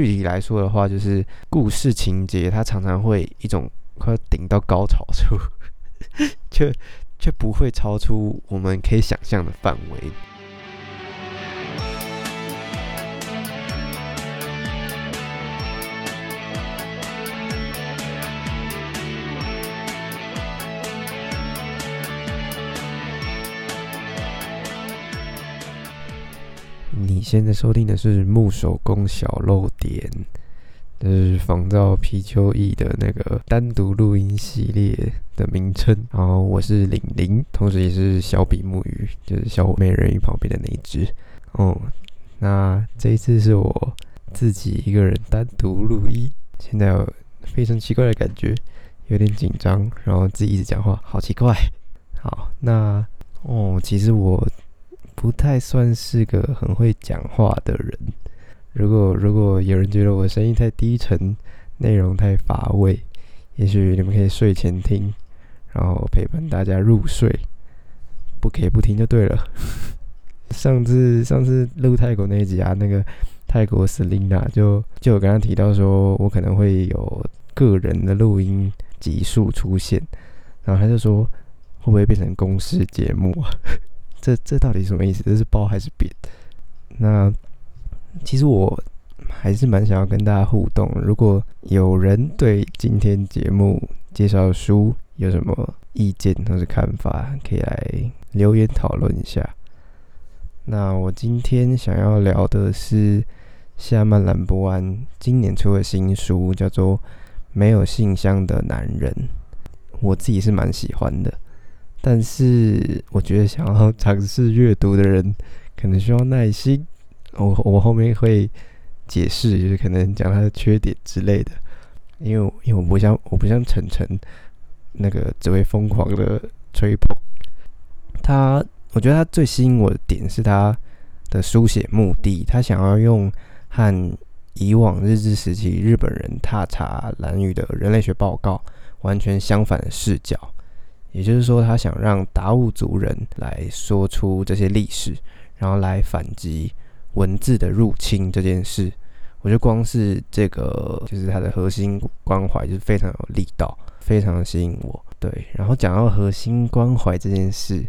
具体来说的话，就是故事情节它常常会一种快顶到高潮处，却却不会超出我们可以想象的范围。现在收听的是木手工小漏点，这是仿照皮丘翼的那个单独录音系列的名称。然后我是玲玲，同时也是小比目鱼，就是小美人鱼旁边的那一只。哦，那这一次是我自己一个人单独录音，现在有非常奇怪的感觉，有点紧张，然后自己一直讲话，好奇怪。好，那哦，其实我。不太算是个很会讲话的人。如果如果有人觉得我声音太低沉，内容太乏味，也许你们可以睡前听，然后陪伴大家入睡。不可以不听就对了。上次上次录泰国那一集啊，那个泰国 Selina 就就有跟他提到说，我可能会有个人的录音集数出现，然后他就说，会不会变成公式节目啊？这这到底什么意思？这是包还是扁？那其实我还是蛮想要跟大家互动。如果有人对今天节目介绍的书有什么意见或是看法，可以来留言讨论一下。那我今天想要聊的是夏曼兰博安今年出的新书，叫做《没有信箱的男人》，我自己是蛮喜欢的。但是我觉得想要尝试阅读的人，可能需要耐心。我我后面会解释，就是可能讲他的缺点之类的。因为因为我不像我不像晨晨那个只会疯狂的吹捧他。我觉得他最吸引我的点是他的书写目的，他想要用和以往日治时期日本人踏查蓝屿的人类学报告完全相反的视角。也就是说，他想让达悟族人来说出这些历史，然后来反击文字的入侵这件事。我觉得光是这个，就是他的核心关怀，就是非常有力道，非常吸引我。对，然后讲到核心关怀这件事，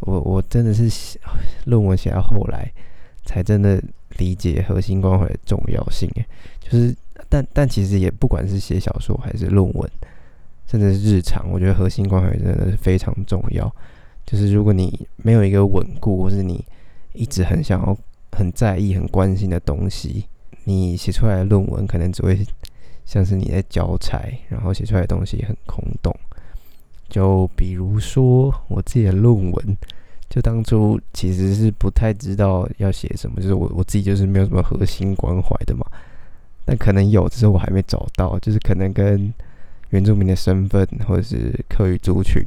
我我真的是论文写到后来，才真的理解核心关怀的重要性。就是，但但其实也不管是写小说还是论文。甚至是日常，我觉得核心关怀真的是非常重要。就是如果你没有一个稳固，或是你一直很想要、很在意、很关心的东西，你写出来的论文可能只会像是你在交差，然后写出来的东西很空洞。就比如说我自己的论文，就当初其实是不太知道要写什么，就是我我自己就是没有什么核心关怀的嘛。但可能有，只是我还没找到，就是可能跟。原住民的身份或者是客语族群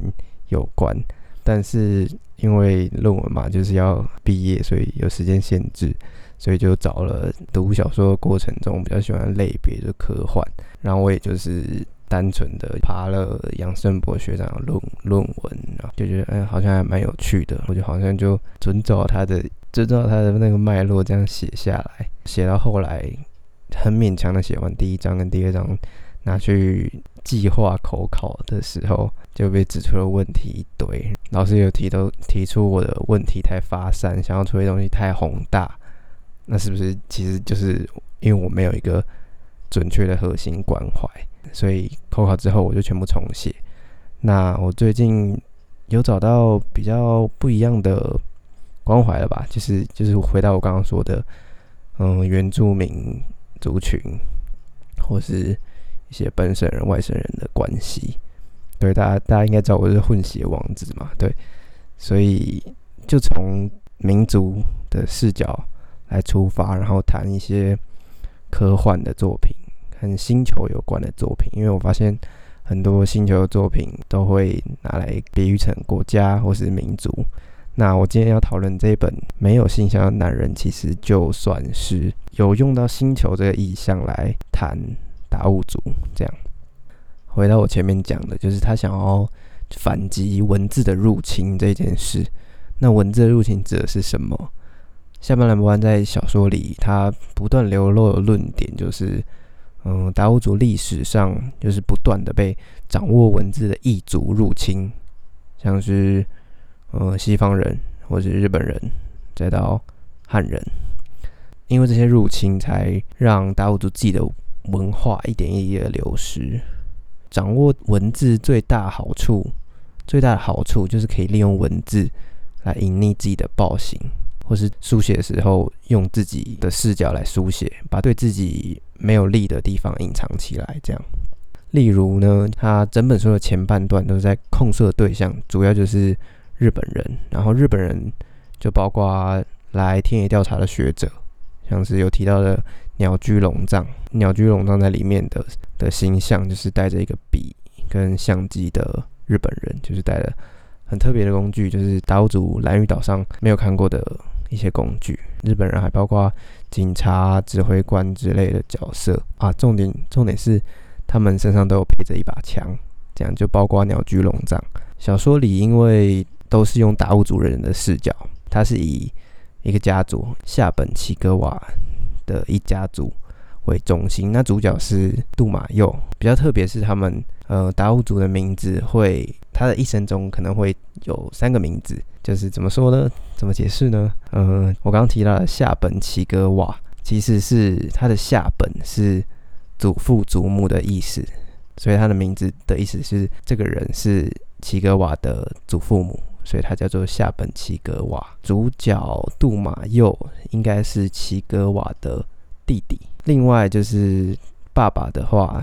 有关，但是因为论文嘛，就是要毕业，所以有时间限制，所以就找了读小说的过程中比较喜欢类别就科幻，然后我也就是单纯的爬了杨胜博学长的论论文，然后就觉得哎好像还蛮有趣的，我就好像就遵照他的遵照他的那个脉络这样写下来，写到后来很勉强的写完第一章跟第二章，拿去。计划口考的时候就被指出了问题一堆，老师有提都提出我的问题太发散，想要出的东西太宏大，那是不是其实就是因为我没有一个准确的核心关怀，所以口考之后我就全部重写。那我最近有找到比较不一样的关怀了吧？就是就是回到我刚刚说的，嗯，原住民族群或是。一些本省人、外省人的关系，对大家，大家应该知道我是混血王子嘛，对，所以就从民族的视角来出发，然后谈一些科幻的作品，跟星球有关的作品，因为我发现很多星球的作品都会拿来比喻成国家或是民族。那我今天要讨论这一本没有信箱的男人，其实就算是有用到星球这个意象来谈。达悟族这样，回到我前面讲的，就是他想要反击文字的入侵这件事。那文字的入侵指的是什么？下半兰博安在小说里，他不断流露的论点就是，嗯，达悟族历史上就是不断的被掌握文字的异族入侵，像是呃西方人或者日本人，再到汉人，因为这些入侵，才让达悟族自己的文化一点一滴的流失。掌握文字最大好处，最大的好处就是可以利用文字来隐匿自己的暴行，或是书写的时候用自己的视角来书写，把对自己没有利的地方隐藏起来。这样，例如呢，他整本书的前半段都是在控诉的对象，主要就是日本人，然后日本人就包括来田野调查的学者，像是有提到的。鸟居龙藏，鸟居龙藏在里面的的形象就是带着一个笔跟相机的日本人，就是带着很特别的工具，就是岛主蓝屿岛上没有看过的一些工具。日本人还包括警察、指挥官之类的角色啊。重点重点是他们身上都有配着一把枪，这样就包括鸟居龙藏。小说里因为都是用达悟族人的视角，他是以一个家族下本齐格瓦。的一家族为中心，那主角是杜马佑。比较特别是他们呃达悟族的名字会，他的一生中可能会有三个名字，就是怎么说呢？怎么解释呢？呃，我刚刚提到的夏本齐格瓦，其实是他的夏本是祖父祖母的意思，所以他的名字的意思是这个人是齐格瓦的祖父母。所以他叫做夏本齐格瓦，主角杜马佑应该是齐格瓦的弟弟。另外就是爸爸的话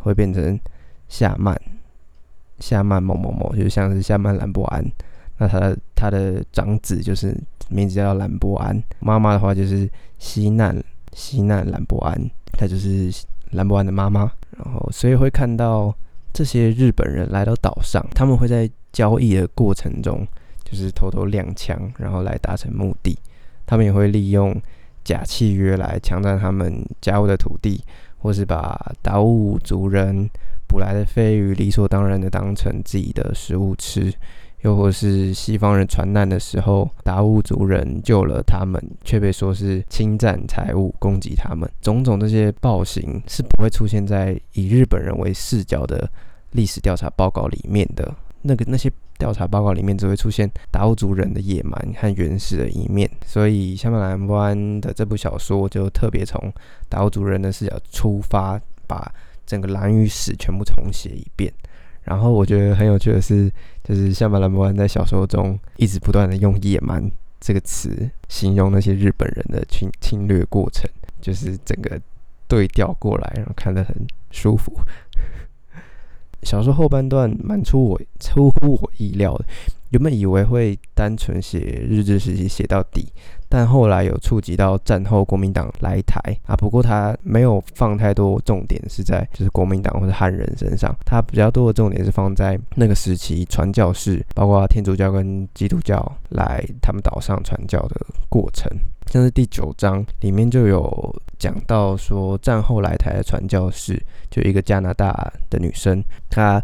会变成夏曼，夏曼某某某，就像是夏曼兰博安。那他的他的长子就是名字叫兰博安，妈妈的话就是西难西难兰博安，他就是兰博安的妈妈。然后所以会看到这些日本人来到岛上，他们会在。交易的过程中，就是偷偷亮枪，然后来达成目的。他们也会利用假契约来强占他们家务的土地，或是把达悟族人捕来的飞鱼理所当然的当成自己的食物吃，又或是西方人传难的时候，达悟族人救了他们，却被说是侵占财物攻击他们。种种这些暴行是不会出现在以日本人为视角的历史调查报告里面的。那个那些调查报告里面只会出现达悟族人的野蛮和原始的一面，所以香曼兰湾的这部小说就特别从达悟族人的视角出发，把整个蓝屿史全部重写一遍。然后我觉得很有趣的是，就是香曼兰湾在小说中一直不断的用“野蛮”这个词形容那些日本人的侵侵略过程，就是整个对调过来，然后看得很舒服。小说后半段蛮出我出乎我意料的，原本以为会单纯写日治时期写到底，但后来有触及到战后国民党来台啊，不过他没有放太多重点是在就是国民党或者汉人身上，他比较多的重点是放在那个时期传教士，包括天主教跟基督教来他们岛上传教的过程。像是第九章里面就有讲到说，战后来台的传教士，就一个加拿大的女生，她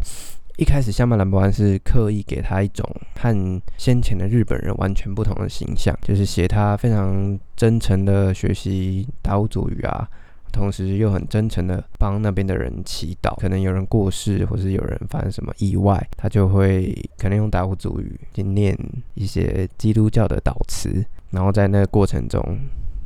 一开始香曼兰博安是刻意给他一种和先前的日本人完全不同的形象，就是写他非常真诚的学习达悟族语啊，同时又很真诚的帮那边的人祈祷，可能有人过世或是有人发生什么意外，他就会可能用达悟族语去念一些基督教的祷词。然后在那个过程中，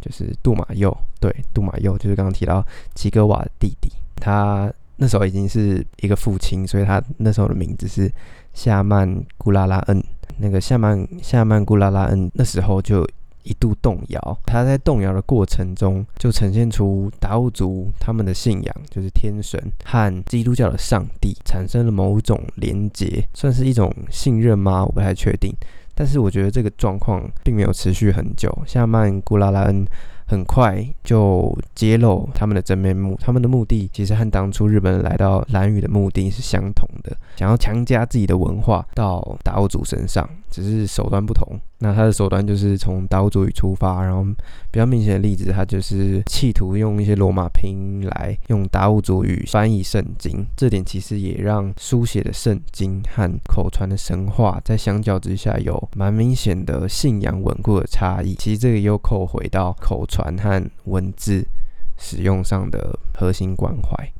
就是杜马佑，对，杜马佑就是刚刚提到齐格瓦的弟弟，他那时候已经是一个父亲，所以他那时候的名字是夏曼古拉拉恩。那个夏曼夏曼古拉拉恩那时候就一度动摇，他在动摇的过程中，就呈现出达悟族他们的信仰，就是天神和基督教的上帝产生了某种连结，算是一种信任吗？我不太确定。但是我觉得这个状况并没有持续很久。夏曼古拉拉恩很快就揭露他们的真面目，他们的目的其实和当初日本人来到蓝屿的目的是相同的，想要强加自己的文化到达悟族身上，只是手段不同。那他的手段就是从达悟族语出发，然后比较明显的例子，他就是企图用一些罗马拼音来用达悟族语翻译圣经。这点其实也让书写的圣经和口传的神话在相较之下有蛮明显的信仰稳固的差异。其实这个又扣回到口传和文字使用上的核心关怀。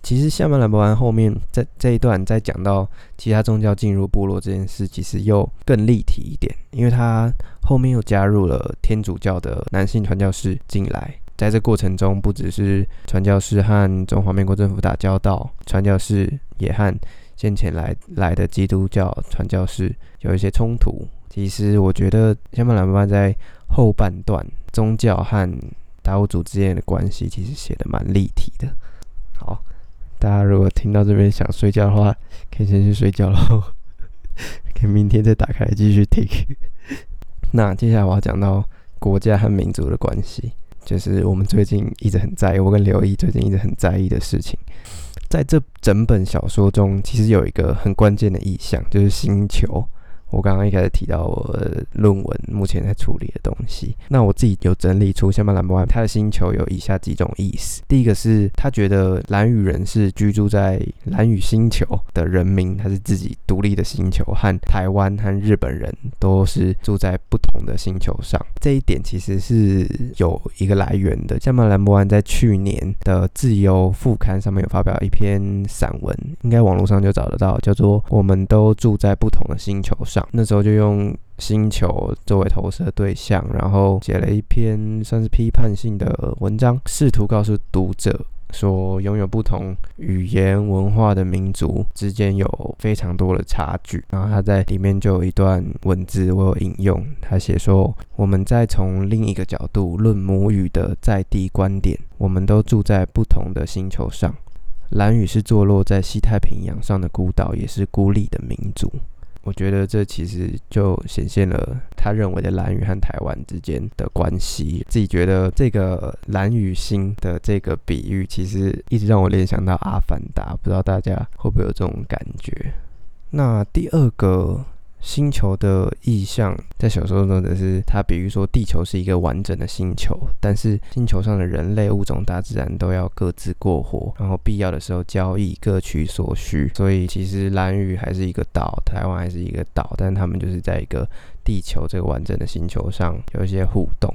其实夏曼兰博完后面在这一段在讲到其他宗教进入部落这件事，其实又更立体一点，因为他后面又加入了天主教的男性传教士进来，在这过程中，不只是传教士和中华民国政府打交道，传教士也和先前来来的基督教传教士有一些冲突。其实我觉得夏曼兰博完在后半段宗教和达悟族之间的关系，其实写的蛮立体的。好。大家如果听到这边想睡觉的话，可以先去睡觉喽，可以明天再打开继续听。那接下来我要讲到国家和民族的关系，就是我们最近一直很在意，我跟刘毅最近一直很在意的事情。在这整本小说中，其实有一个很关键的意象，就是星球。我刚刚一开始提到我论文目前在处理的东西，那我自己有整理出《夏曼兰博湾》它的星球有以下几种意思。第一个是他觉得蓝羽人是居住在蓝羽星球的人民，他是自己独立的星球，和台湾和日本人都是住在不同的星球上。这一点其实是有一个来源的。《夏曼兰博湾》在去年的《自由副刊》上面有发表一篇散文，应该网络上就找得到，叫做《我们都住在不同的星球上》。那时候就用星球作为投射对象，然后写了一篇算是批判性的文章，试图告诉读者说，拥有不同语言文化的民族之间有非常多的差距。然后他在里面就有一段文字，我有引用，他写说：“我们再从另一个角度论母语的在地观点，我们都住在不同的星球上。蓝屿是坐落在西太平洋上的孤岛，也是孤立的民族。”我觉得这其实就显现了他认为的蓝屿和台湾之间的关系。自己觉得这个蓝与星的这个比喻，其实一直让我联想到《阿凡达》，不知道大家会不会有这种感觉？那第二个。星球的意象在小说中的是，它比喻说地球是一个完整的星球，但是星球上的人类物种、大自然都要各自过活，然后必要的时候交易，各取所需。所以其实蓝屿还是一个岛，台湾还是一个岛，但他们就是在一个地球这个完整的星球上有一些互动。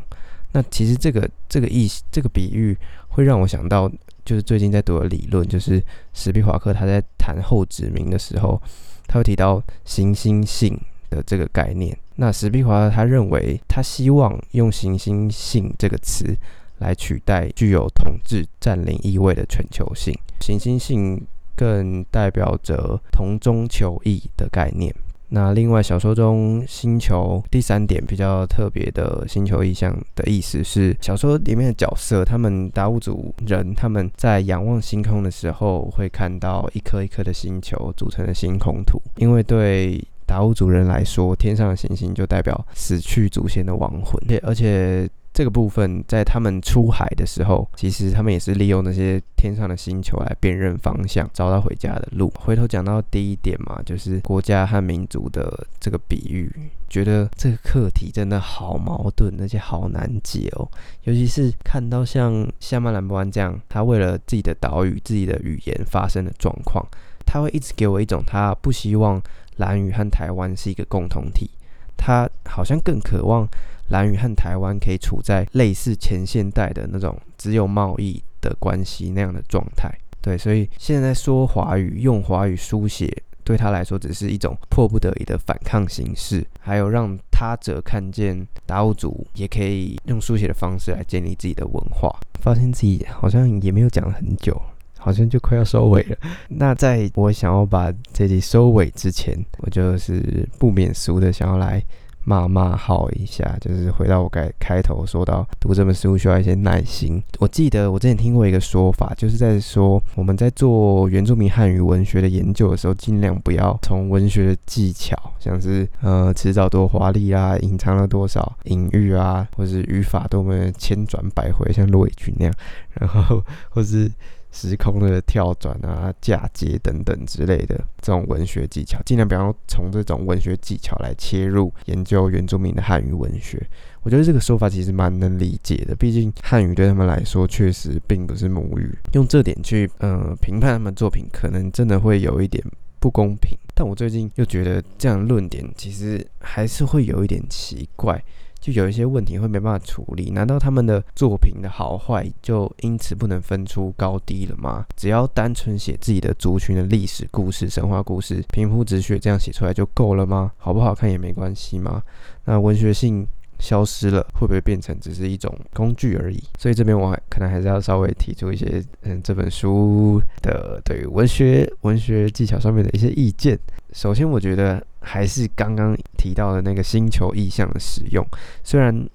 那其实这个这个意这个比喻会让我想到，就是最近在读的理论，就是史毕华克他在谈后殖民的时候。他会提到行星性的这个概念。那史毕华克他认为，他希望用行星性这个词来取代具有统治占领意味的全球性。行星性更代表着同中求异的概念。那另外小说中星球第三点比较特别的星球意象的意思是，小说里面的角色他们达悟族人他们在仰望星空的时候，会看到一颗一颗的星球组成的星空图，因为对达悟族人来说，天上的行星就代表死去祖先的亡魂，而且。这个部分在他们出海的时候，其实他们也是利用那些天上的星球来辨认方向，找到回家的路。回头讲到第一点嘛，就是国家和民族的这个比喻，觉得这个课题真的好矛盾，而且好难解哦。尤其是看到像夏曼兰博湾这样，他为了自己的岛屿、自己的语言发生的状况，他会一直给我一种他不希望蓝屿和台湾是一个共同体，他好像更渴望。蓝屿和台湾可以处在类似前现代的那种只有贸易的关系那样的状态，对，所以现在说华语、用华语书写，对他来说只是一种迫不得已的反抗形式，还有让他者看见达悟族也可以用书写的方式来建立自己的文化。发现自己好像也没有讲了很久，好像就快要收尾了。那在我想要把这集收尾之前，我就是不免俗的想要来。骂骂号一下，就是回到我开开头说到读这本书需要一些耐心。我记得我之前听过一个说法，就是在说我们在做原住民汉语文学的研究的时候，尽量不要从文学的技巧，像是呃词藻多华丽啊，隐藏了多少隐喻啊，或是语法多么千转百回，像罗伟军那样，然后或是。时空的跳转啊、嫁接等等之类的这种文学技巧，尽量不要从这种文学技巧来切入研究原住民的汉语文学。我觉得这个说法其实蛮能理解的，毕竟汉语对他们来说确实并不是母语，用这点去呃评判他们作品，可能真的会有一点不公平。但我最近又觉得这样论点其实还是会有一点奇怪。就有一些问题会没办法处理，难道他们的作品的好坏就因此不能分出高低了吗？只要单纯写自己的族群的历史故事、神话故事，平铺直叙这样写出来就够了吗？好不好看也没关系吗？那文学性？消失了，会不会变成只是一种工具而已？所以这边我可能还是要稍微提出一些，嗯，这本书的对于文学文学技巧上面的一些意见。首先，我觉得还是刚刚提到的那个星球意象的使用，虽然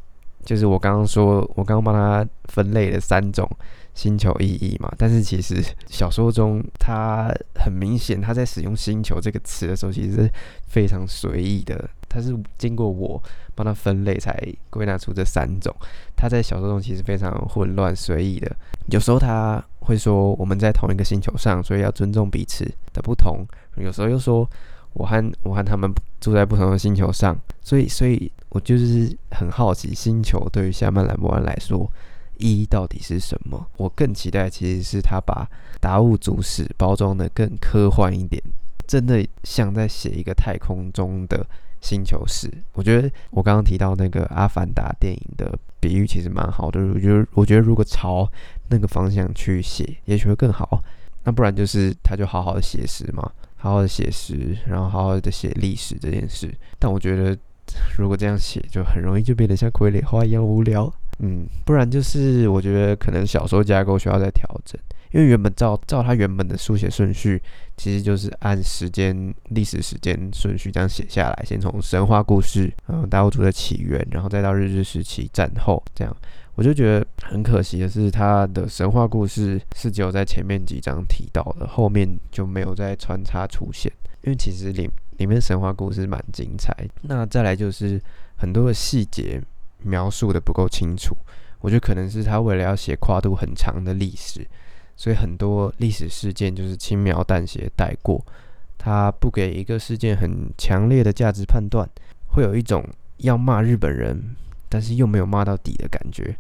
就是我刚刚说，我刚刚帮他分类了三种。星球意义嘛，但是其实小说中他很明显，他在使用“星球”这个词的时候，其实非常随意的。他是经过我帮他分类才归纳出这三种。他在小说中其实非常混乱、随意的。有时候他会说我们在同一个星球上，所以要尊重彼此的不同；有时候又说我和我和他们住在不同的星球上，所以，所以我就是很好奇，星球对于夏曼兰博安来说。一到底是什么？我更期待其实是他把达悟族史包装的更科幻一点，真的像在写一个太空中的星球史。我觉得我刚刚提到那个《阿凡达》电影的比喻其实蛮好的。我觉得，我觉得如果朝那个方向去写，也许会更好。那不然就是他就好好的写实嘛，好好的写诗，然后好好的写历史这件事。但我觉得如果这样写，就很容易就变得像傀儡花一样无聊。嗯，不然就是我觉得可能小说架构需要再调整，因为原本照照它原本的书写顺序，其实就是按时间历史时间顺序这样写下来，先从神话故事，嗯，达悟族的起源，然后再到日治时期战后这样，我就觉得很可惜的是，他的神话故事是只有在前面几章提到的，后面就没有再穿插出现，因为其实里里面神话故事蛮精彩，那再来就是很多的细节。描述的不够清楚，我觉得可能是他为了要写跨度很长的历史，所以很多历史事件就是轻描淡写带过。他不给一个事件很强烈的价值判断，会有一种要骂日本人，但是又没有骂到底的感觉。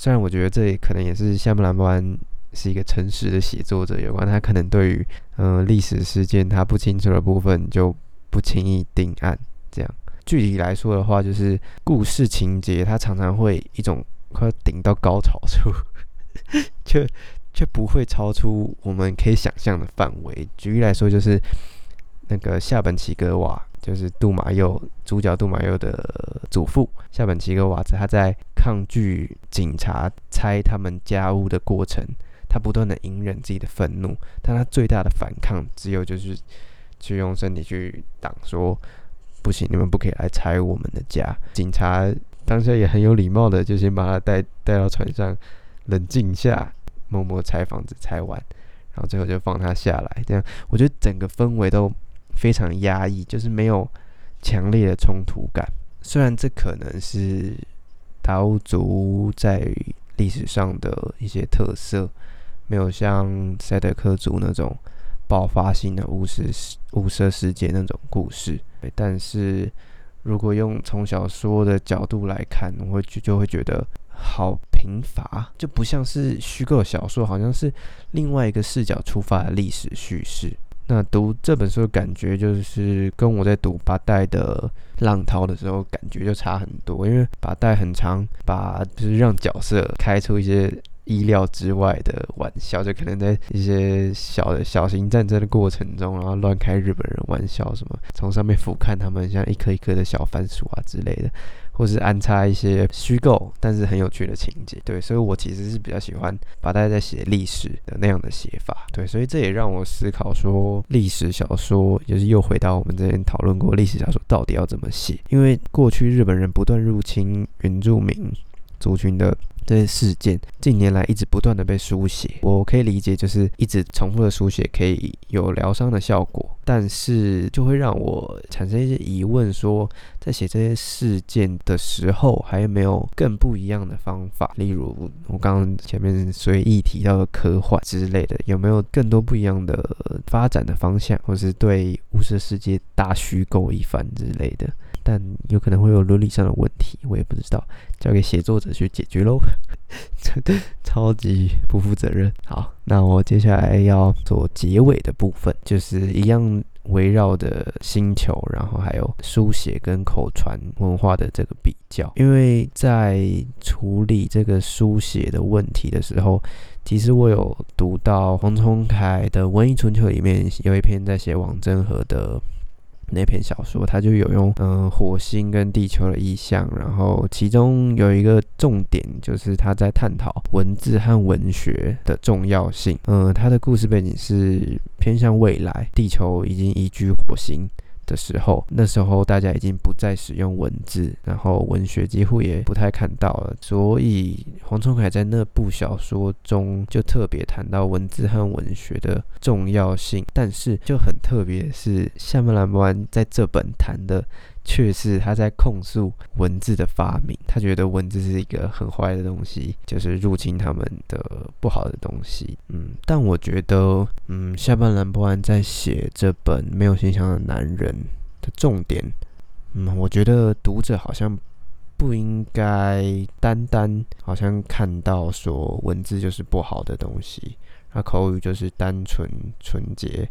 虽然我觉得这也可能也是夏目兰博安是一个诚实的写作者有关，他可能对于嗯历史事件他不清楚的部分就不轻易定案，这样。具体来说的话，就是故事情节，它常常会一种快顶到高潮处，却却不会超出我们可以想象的范围。举例来说，就是那个夏本齐格瓦，就是杜马佑主角杜马佑的祖父夏本齐格瓦子，他在抗拒警察拆他们家屋的过程，他不断的隐忍自己的愤怒，但他最大的反抗只有就是去用身体去挡说。不行，你们不可以来拆我们的家。警察当下也很有礼貌的，就先把他带带到船上，冷静下，默默拆房子拆完，然后最后就放他下来。这样，我觉得整个氛围都非常压抑，就是没有强烈的冲突感。虽然这可能是达悟族在历史上的一些特色，没有像赛德克族那种。爆发性的巫师巫师世界那种故事，但是如果用从小说的角度来看，我会就就会觉得好贫乏，就不像是虚构小说，好像是另外一个视角出发的历史叙事。那读这本书的感觉，就是跟我在读八代的浪涛的时候感觉就差很多，因为八代很长，把就是让角色开出一些。意料之外的玩笑，就可能在一些小的小型战争的过程中，然后乱开日本人玩笑，什么从上面俯瞰他们像一颗一颗的小番薯啊之类的，或是安插一些虚构但是很有趣的情节。对，所以我其实是比较喜欢把大家在写历史的那样的写法。对，所以这也让我思考说，历史小说就是又回到我们之前讨论过历史小说到底要怎么写，因为过去日本人不断入侵原住民族群的。这些事件近年来一直不断的被书写，我可以理解，就是一直重复的书写可以有疗伤的效果，但是就会让我产生一些疑问，说在写这些事件的时候，还有没有更不一样的方法？例如我刚刚前面随意提到的科幻之类的，有没有更多不一样的发展的方向，或是对物色世界大虚构一番之类的？但有可能会有伦理上的问题，我也不知道，交给写作者去解决喽。超级不负责任。好，那我接下来要做结尾的部分，就是一样围绕的星球，然后还有书写跟口传文化的这个比较。因为在处理这个书写的问题的时候，其实我有读到黄崇凯的《文艺春秋》里面有一篇在写王真和的。那篇小说，他就有用嗯火星跟地球的意象，然后其中有一个重点就是他在探讨文字和文学的重要性。嗯，他的故事背景是偏向未来，地球已经移居火星。的时候，那时候大家已经不再使用文字，然后文学几乎也不太看到了。所以黄崇凯在那部小说中就特别谈到文字和文学的重要性。但是就很特别是夏目兰博在这本谈的。却是他在控诉文字的发明，他觉得文字是一个很坏的东西，就是入侵他们的不好的东西。嗯，但我觉得，嗯，下半兰博安在写这本没有形象的男人的重点，嗯，我觉得读者好像不应该单单好像看到说文字就是不好的东西，那口语就是单纯纯洁。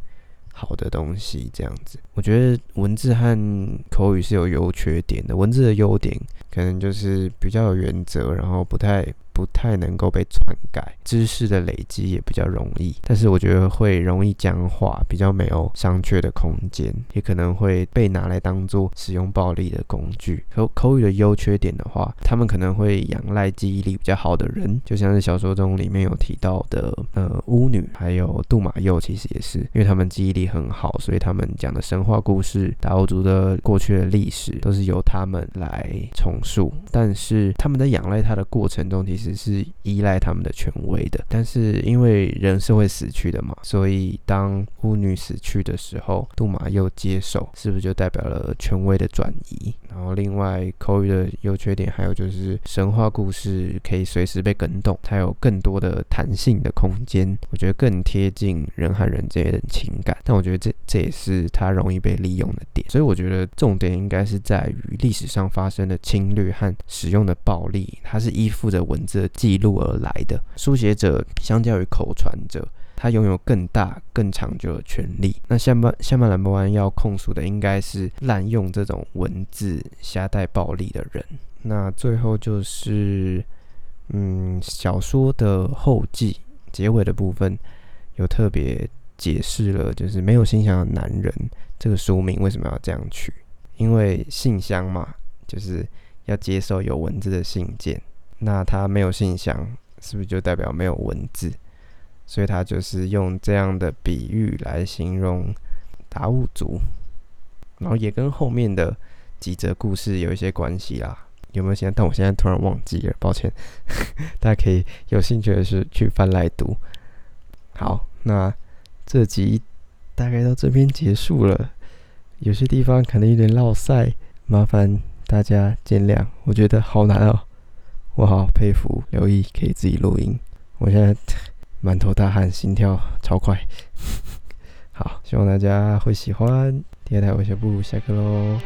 好的东西，这样子，我觉得文字和口语是有优缺点的。文字的优点可能就是比较有原则，然后不太。不太能够被篡改，知识的累积也比较容易，但是我觉得会容易僵化，比较没有商榷的空间，也可能会被拿来当做使用暴力的工具。口口语的优缺点的话，他们可能会仰赖记忆力比较好的人，就像是小说中里面有提到的，呃，巫女还有杜马佑，其实也是，因为他们记忆力很好，所以他们讲的神话故事、达欧族的过去的历史，都是由他们来重述。但是他们在仰赖他的过程中，其实是依赖他们的权威的，但是因为人是会死去的嘛，所以当巫女死去的时候，杜马又接手，是不是就代表了权威的转移？然后另外口语的优缺点还有就是神话故事可以随时被更动，它有更多的弹性的空间，我觉得更贴近人和人之间的情感。但我觉得这这也是它容易被利用的点，所以我觉得重点应该是在于历史上发生的侵略和使用的暴力，它是依附着文字。的记录而来的书写者，相较于口传者，他拥有更大、更长久的权利。那下半下半兰博安要控诉的，应该是滥用这种文字、瞎带暴力的人。那最后就是，嗯，小说的后记结尾的部分，有特别解释了，就是没有信箱的男人这个书名为什么要这样取？因为信箱嘛，就是要接受有文字的信件。那他没有信箱，是不是就代表没有文字？所以他就是用这样的比喻来形容达悟族，然后也跟后面的几则故事有一些关系啦。有没有现在？但我现在突然忘记了，抱歉。大家可以有兴趣的是去翻来读。好，那这集大概到这边结束了。有些地方可能有点绕塞，麻烦大家见谅。我觉得好难哦。我好佩服刘毅可以自己录音，我现在满头大汗，心跳超快。好，希望大家会喜欢。第二台微小部下课喽。